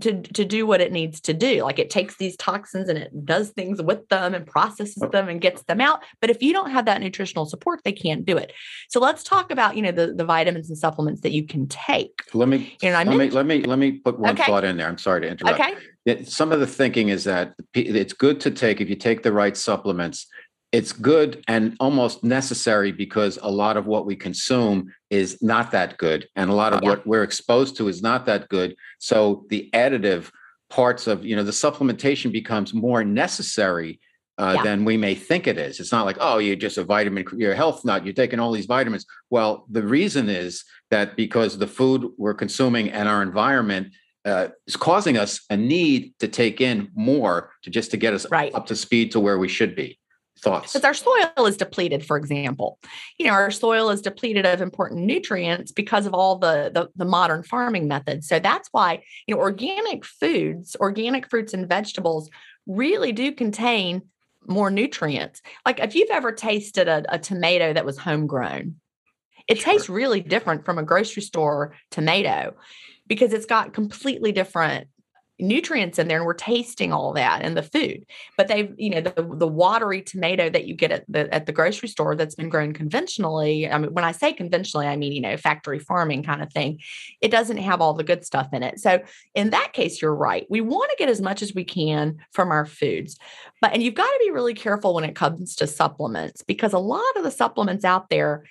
to to do what it needs to do. Like it takes these toxins and it does things with them and processes them and gets them out. But if you don't have that nutritional support they can't do it. So let's talk about you know the, the vitamins and supplements that you can take. Let me you know, let me let me let me put one okay. thought in there. I'm sorry to interrupt. Okay. Some of the thinking is that it's good to take if you take the right supplements it's good and almost necessary because a lot of what we consume is not that good and a lot of what we're exposed to is not that good. So the additive parts of you know the supplementation becomes more necessary uh, yeah. than we may think it is. It's not like oh you're just a vitamin your health nut you're taking all these vitamins. Well the reason is that because the food we're consuming and our environment uh, is causing us a need to take in more to just to get us right. up to speed to where we should be thoughts. Because our soil is depleted for example. You know our soil is depleted of important nutrients because of all the, the, the modern farming methods. So that's why you know organic foods organic fruits and vegetables really do contain more nutrients. Like if you've ever tasted a, a tomato that was homegrown it sure. tastes really different from a grocery store tomato because it's got completely different nutrients in there and we're tasting all that in the food. But they've you know the, the watery tomato that you get at the at the grocery store that's been grown conventionally i mean when i say conventionally i mean you know factory farming kind of thing it doesn't have all the good stuff in it. So in that case you're right. We want to get as much as we can from our foods. But and you've got to be really careful when it comes to supplements because a lot of the supplements out there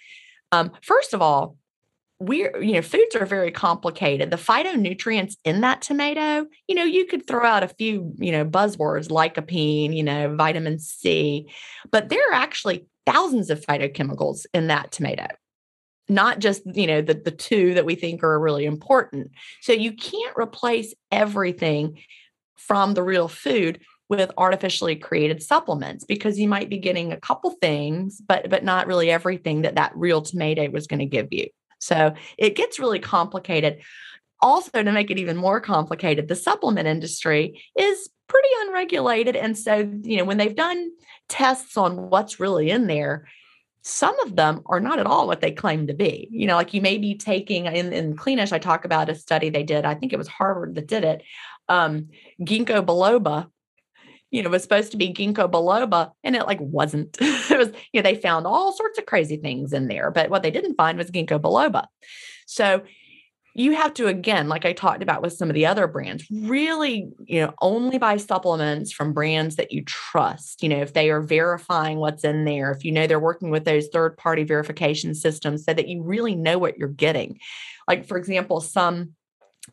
um, first of all we're you know foods are very complicated. The phytonutrients in that tomato you know you could throw out a few you know buzzwords lycopene you know vitamin c but there are actually thousands of phytochemicals in that tomato. Not just you know the, the two that we think are really important. So you can't replace everything from the real food with artificially created supplements because you might be getting a couple things but but not really everything that that real tomato was going to give you so it gets really complicated. Also, to make it even more complicated, the supplement industry is pretty unregulated. And so, you know, when they've done tests on what's really in there, some of them are not at all what they claim to be. You know, like you may be taking in, in Cleanish, I talk about a study they did, I think it was Harvard that did it. Um, ginkgo biloba you know, was supposed to be ginkgo biloba and it like wasn't. it was, you know, they found all sorts of crazy things in there, but what they didn't find was ginkgo biloba. So you have to again, like I talked about with some of the other brands, really, you know, only buy supplements from brands that you trust. You know, if they are verifying what's in there, if you know they're working with those third-party verification systems so that you really know what you're getting. Like, for example, some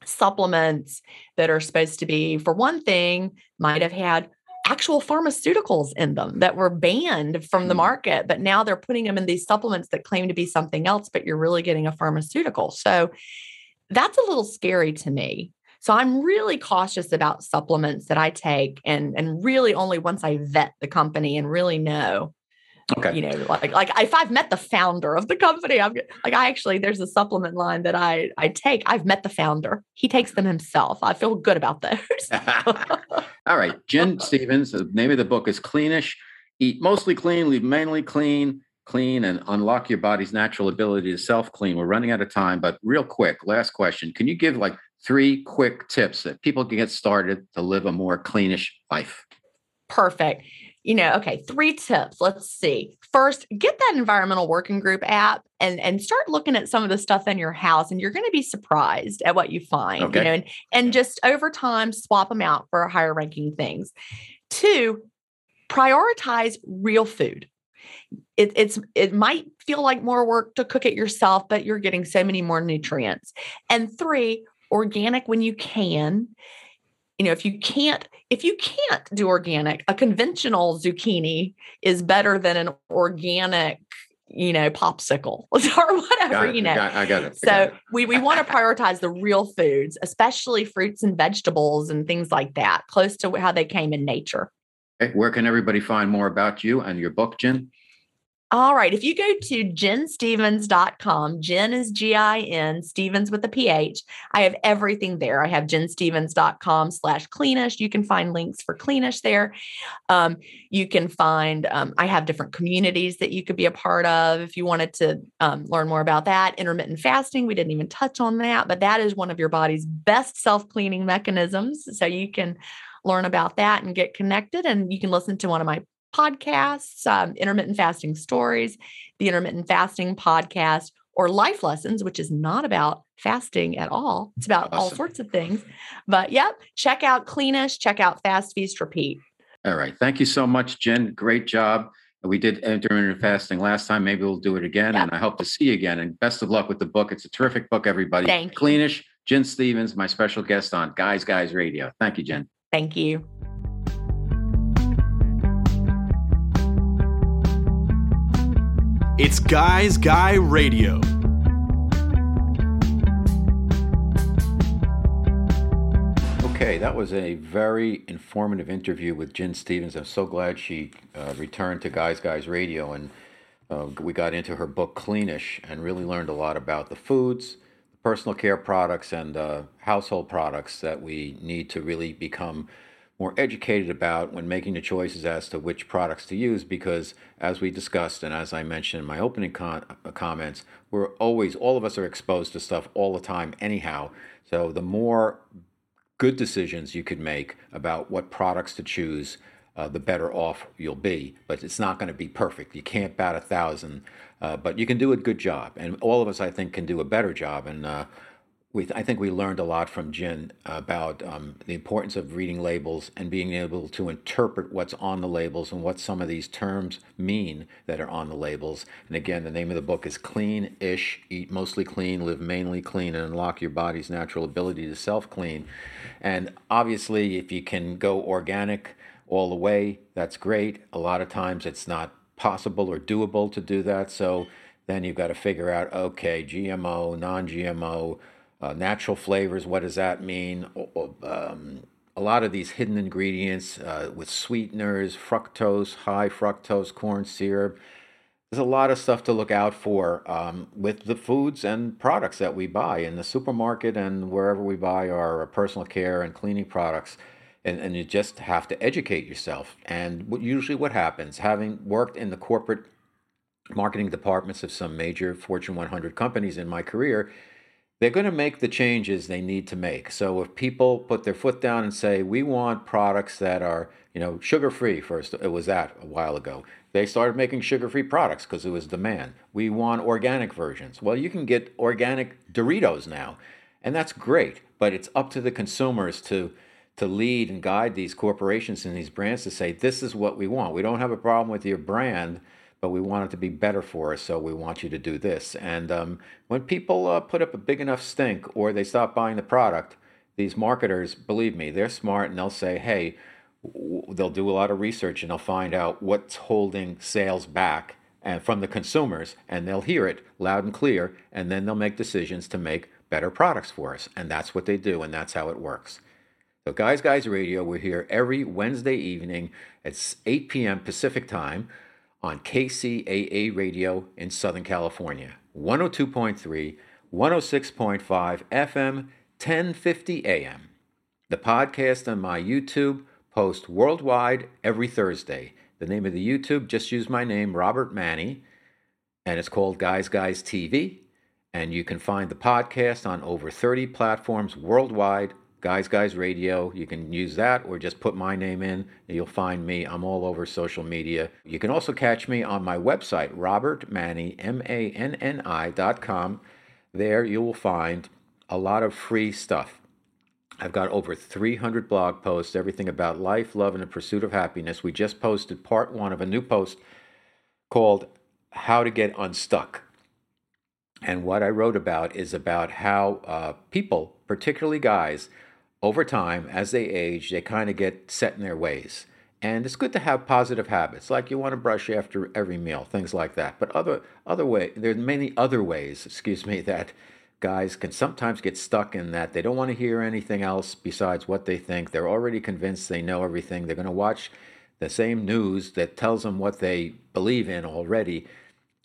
supplements that are supposed to be for one thing might have had actual pharmaceuticals in them that were banned from the hmm. market, but now they're putting them in these supplements that claim to be something else, but you're really getting a pharmaceutical. So that's a little scary to me. So I'm really cautious about supplements that I take and and really only once I vet the company and really know Okay. You know, like like if I've met the founder of the company, I'm like I actually there's a supplement line that I I take. I've met the founder. He takes them himself. I feel good about those. All right, Gin Stephens The name of the book is Cleanish. Eat mostly clean, leave mainly clean, clean, and unlock your body's natural ability to self clean. We're running out of time, but real quick, last question: Can you give like three quick tips that people can get started to live a more cleanish life? Perfect you know, okay, three tips. Let's see. First, get that environmental working group app and and start looking at some of the stuff in your house and you're going to be surprised at what you find, okay. you know, and and just over time swap them out for higher ranking things. Two, prioritize real food. It, it's it might feel like more work to cook it yourself, but you're getting so many more nutrients. And three, organic when you can you know if you can't if you can't do organic a conventional zucchini is better than an organic you know popsicle or whatever you know. I got, I got it so got it. we, we want to prioritize the real foods especially fruits and vegetables and things like that close to how they came in nature. Where can everybody find more about you and your book gin all right. If you go to ginstephens.com, Gin is G I N, Stephens with a PH. I have everything there. I have ginstephens.com slash cleanish. You can find links for cleanish there. Um, you can find, um, I have different communities that you could be a part of if you wanted to um, learn more about that. Intermittent fasting, we didn't even touch on that, but that is one of your body's best self cleaning mechanisms. So you can learn about that and get connected. And you can listen to one of my podcasts, um, intermittent fasting stories, the intermittent fasting podcast, or life lessons, which is not about fasting at all. It's about awesome. all sorts of things. But yep, check out Cleanish, check out Fast Feast Repeat. All right. Thank you so much, Gin. Great job. We did intermittent fasting last time. Maybe we'll do it again. Yep. And I hope to see you again. And best of luck with the book. It's a terrific book, everybody. Thank Cleanish, Gin Stephens, my special guest on Guys Guys Radio. Thank you, Gin. Thank you. It's Guys Guy Radio. Okay, that was a very informative interview with Gin Stephens. I'm so glad she uh, returned to Guys Guys Radio and uh, we got into her book Cleanish and really learned a lot about the foods, personal care products, and uh, household products that we need to really become more educated about when making the choices as to which products to use because as we discussed and as i mentioned in my opening con- uh, comments we're always all of us are exposed to stuff all the time anyhow. So the more good decisions you could make about what products to choose uh, the better off you'll be. But it's not going to be perfect. You can't bat a thousand uh, but you can do a good job. And all of us i think can do a better job. And uh, we, I think we learned a lot from Gin about um, the importance of reading labels and being able to interpret what's on the labels and what some of these terms mean that are on the labels. And again, the name of the book is Cleanish Eat Mostly Clean, Live Mainly Clean, and Unlock Your Body's Natural Ability to Self Clean. And obviously, if you can go organic all the way, that's great. A lot of times it's not possible or doable to do that. So then you've got to figure out okay, GMO, non GMO uh, natural flavors, what does that mean? Um, a lot of these hidden ingredients uh, with sweeteners, fructose, high fructose corn syrup. There's a lot of stuff to look out for um, with the foods and products that we buy in the supermarket and wherever we buy our personal care and cleaning products. And, and you just have to educate yourself. And what, usually, what happens, having worked in the corporate marketing departments of some major Fortune 100 companies in my career, they're going to make the changes they need to make. So if people put their foot down and say, we want products that are, you know, sugar free, first, it was that a while ago. They started making sugar free products because it was demand. We want organic versions. Well, you can get organic Doritos now, and that's great, but it's up to the consumers to to lead and guide these corporations and these brands to say this is what we want. We don't have a problem with your brand, but we want it to be better for us, so we want you to do this. And um, when people uh, put up a big enough stink or they stop buying the product, these marketers, believe me, they're smart and they'll say, hey, they'll do a lot of research and they'll find out what's holding sales back and from the consumers and they'll hear it loud and clear and then they'll make decisions to make better products for us. And that's what they do and that's how it works. So guys guys radio we're here every wednesday evening. At 8 p.m pacific time on KCAA radio in Southern California, 102.3, 106.5 FM, 1050 AM. The podcast on my YouTube post worldwide every Thursday. The name of the YouTube, just use my name, Robert Manni, and it's called Guys Guys TV. And you can find the podcast on over 30 platforms worldwide Guys Guys Radio. You can use that or just put my name in. You'll find me. I'm all over social media. You can also catch me on my website, robertmanni, M-A-N-N-I dot com. There you will find a lot of free stuff. I've got over 300 blog posts, everything about life, love, and the pursuit of happiness. We just posted part one of a new post called How to Get Unstuck. And what I wrote about is about how uh, people, particularly guys, over time, as they age, they kind of get set in their ways. And it's good to have positive habits, like you want to brush after every meal, things like that. But other other way, there's many other ways, excuse me, that guys can sometimes get stuck in that they don't want to hear anything else besides what they think. They're already convinced they know everything. They're going to watch the same news that tells them what they believe in already.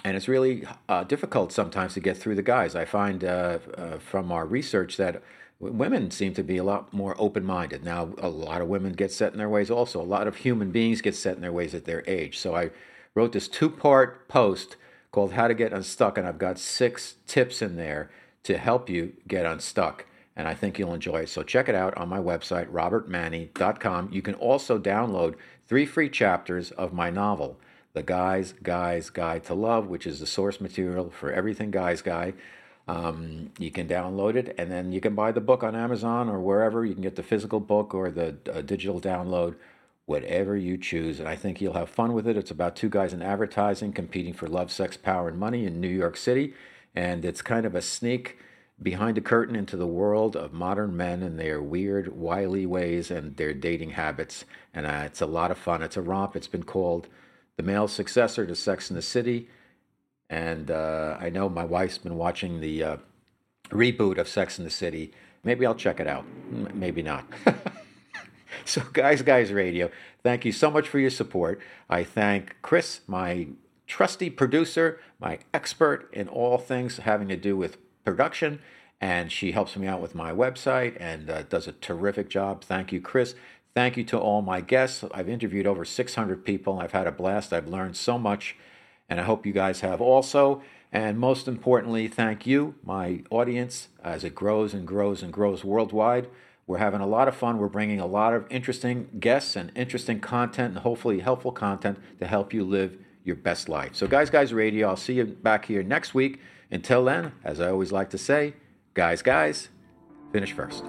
And it's really uh, difficult sometimes to get through the guys. I find uh, uh, from our research that women seem to be a lot more open minded. Now, a lot of women get set in their ways also. A lot of human beings get set in their ways at their age. So I wrote this two part post called How to Get Unstuck, and I've got six tips in there to help you get unstuck. And I think you'll enjoy it. So check it out on my website, robertmanni.com. You can also download three free chapters of my novel, The Guy's Guy's Guide to Love, which is the source material for everything Guy's Guy. Um, you can download it, and then you can buy the book on Amazon or wherever. You can get the physical book or the uh, digital download, whatever you choose. And I think you'll have fun with it. It's about two guys in advertising competing for love, sex, power, and money in New York City. And it's kind of a sneak behind the curtain into the world of modern men and their weird, wily ways and their dating habits. And uh, it's a lot of fun. It's a romp. It's been called the male successor to Sex in the City. And uh, I know my wife's been watching the uh, reboot of Sex in the City. Maybe I'll check it out. M- maybe not. so, Guys, Guys Radio, thank you so much for your support. I thank Chris, my trusty producer, my expert in all things having to do with production. And she helps me out with my website and uh, does a terrific job. Thank you, Chris. Thank you to all my guests. I've interviewed over 600 people. I've had a blast. I've learned so much and I hope you guys have also. And most importantly, thank you, my audience, as it grows and grows and grows worldwide. We're having a lot of fun. We're bringing a lot of interesting guests and interesting content and hopefully helpful content to help you live your best life. So, guys, guys, radio, I'll see you back here next week. Until then, as I always like to say, Guys, guys, finish first.